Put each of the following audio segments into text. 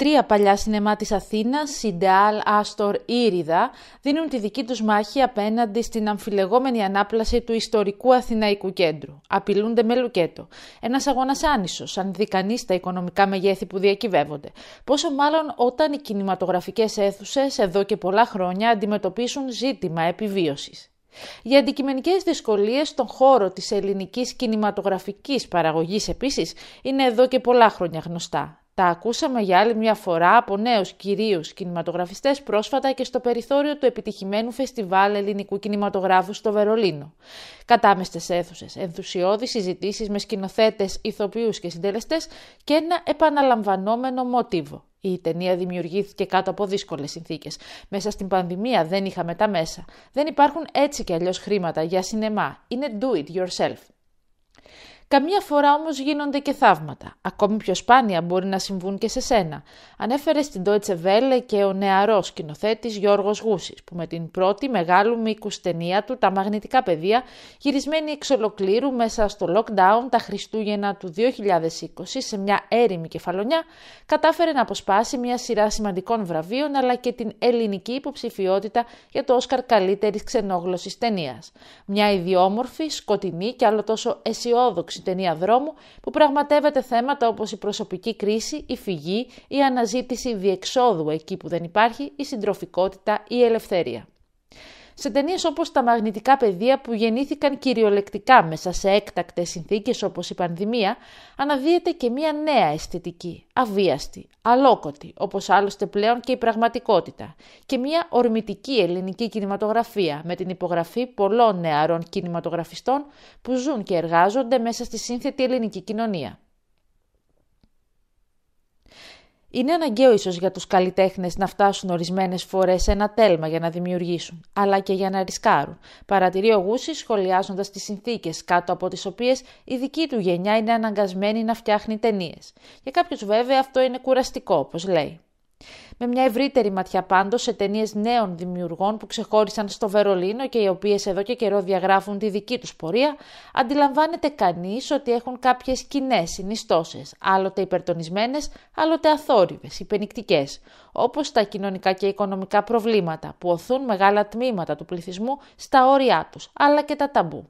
Τρία παλιά σινεμά της Αθήνας, Σιντεάλ, Άστορ, Ήριδα, δίνουν τη δική τους μάχη απέναντι στην αμφιλεγόμενη ανάπλαση του ιστορικού Αθηναϊκού κέντρου. Απειλούνται με λουκέτο. Ένας αγώνας άνισος, αν δει κανείς τα οικονομικά μεγέθη που διακυβεύονται. Πόσο μάλλον όταν οι κινηματογραφικές αίθουσες εδώ και πολλά χρόνια αντιμετωπίσουν ζήτημα επιβίωσης. Για αντικειμενικές δυσκολίες στον χώρο της ελληνικής κινηματογραφικής παραγωγής επίσης είναι εδώ και πολλά χρόνια γνωστά. Τα ακούσαμε για άλλη μια φορά από νέους κυρίου κινηματογραφιστές πρόσφατα και στο περιθώριο του επιτυχημένου φεστιβάλ ελληνικού κινηματογράφου στο Βερολίνο. Κατάμεστε αίθουσες, ενθουσιώδεις συζητήσεις με σκηνοθέτες, ηθοποιούς και συντελεστές και ένα επαναλαμβανόμενο μοτίβο. Η ταινία δημιουργήθηκε κάτω από δύσκολες συνθήκες. Μέσα στην πανδημία δεν είχαμε τα μέσα. Δεν υπάρχουν έτσι κι αλλιώς χρήματα για σινεμά. Είναι do it yourself. Καμία φορά όμως γίνονται και θαύματα. Ακόμη πιο σπάνια μπορεί να συμβούν και σε σένα. Ανέφερες στην Deutsche Welle και ο νεαρός σκηνοθέτης Γιώργος Γούσης, που με την πρώτη μεγάλου μήκους ταινία του «Τα μαγνητικά πεδία», γυρισμένη εξ ολοκλήρου μέσα στο lockdown τα Χριστούγεννα του 2020 σε μια έρημη κεφαλονιά, κατάφερε να αποσπάσει μια σειρά σημαντικών βραβείων αλλά και την ελληνική υποψηφιότητα για το Όσκαρ καλύτερης ξενόγλωσης ταινίας. Μια ιδιόμορφη, σκοτεινή και άλλο τόσο αισιόδοξη ταινία δρόμου που πραγματεύεται θέματα όπως η προσωπική κρίση, η φυγή, η αναζήτηση διεξόδου εκεί που δεν υπάρχει, η συντροφικότητα, η ελευθερία σε ταινίες όπως τα μαγνητικά πεδία που γεννήθηκαν κυριολεκτικά μέσα σε έκτακτες συνθήκες όπως η πανδημία, αναδύεται και μια νέα αισθητική, αβίαστη, αλόκοτη, όπως άλλωστε πλέον και η πραγματικότητα, και μια ορμητική ελληνική κινηματογραφία με την υπογραφή πολλών νεαρών κινηματογραφιστών που ζουν και εργάζονται μέσα στη σύνθετη ελληνική κοινωνία. Είναι αναγκαίο ίσως για τους καλλιτέχνες να φτάσουν ορισμένες φορές σε ένα τέλμα για να δημιουργήσουν, αλλά και για να ρισκάρουν. Παρατηρεί ο Γούσης σχολιάζοντας τις συνθήκες κάτω από τις οποίες η δική του γενιά είναι αναγκασμένη να φτιάχνει ταινίες. Για κάποιους βέβαια αυτό είναι κουραστικό, όπως λέει με μια ευρύτερη ματιά πάντως σε ταινίες νέων δημιουργών που ξεχώρισαν στο Βερολίνο και οι οποίες εδώ και καιρό διαγράφουν τη δική τους πορεία, αντιλαμβάνεται κανείς ότι έχουν κάποιες κοινέ συνιστώσεις, άλλοτε υπερτονισμένες, άλλοτε αθόρυβες, υπενικτικές, όπως τα κοινωνικά και οικονομικά προβλήματα που οθούν μεγάλα τμήματα του πληθυσμού στα όρια τους, αλλά και τα ταμπού.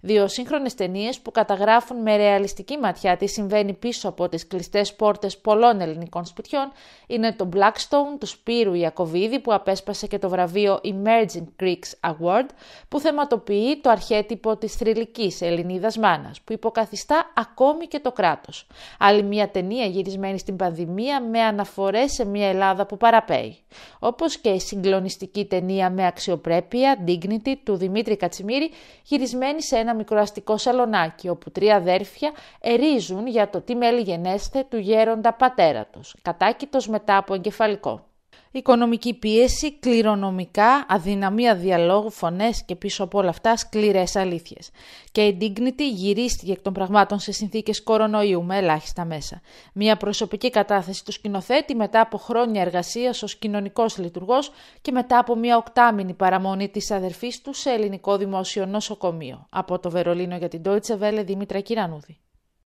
Δύο σύγχρονες ταινίες που καταγράφουν με ρεαλιστική ματιά τι συμβαίνει πίσω από τις κλειστές πόρτες πολλών ελληνικών σπιτιών είναι το Blackstone του Σπύρου Ιακωβίδη που απέσπασε και το βραβείο Emerging Greeks Award που θεματοποιεί το αρχέτυπο της θρηλυκής Ελληνίδας μάνας που υποκαθιστά ακόμη και το κράτος. Άλλη μια ταινία γυρισμένη στην πανδημία με αναφορές σε μια Ελλάδα που παραπέει. Όπως και η συγκλονιστική ταινία με αξιοπρέπεια Dignity του Δημήτρη Κατσιμίρη γυρισμένη σε ένα μικροαστικό σαλονάκι, όπου τρία αδέρφια ερίζουν για το τι μέλη γενέστε του γέροντα πατέρα τους, κατάκητος μετά από εγκεφαλικό. Οικονομική πίεση, κληρονομικά, αδυναμία διαλόγου, φωνές και πίσω από όλα αυτά σκληρές αλήθειες. Και η Dignity γυρίστηκε εκ των πραγμάτων σε συνθήκες κορονοϊού με ελάχιστα μέσα. Μια προσωπική κατάθεση του σκηνοθέτη μετά από χρόνια εργασίας ως κοινωνικός λειτουργός και μετά από μια οκτάμινη παραμονή της αδερφής του σε ελληνικό δημόσιο νοσοκομείο. Από το Βερολίνο για την Deutsche Welle Δήμητρα Κυρανούδη.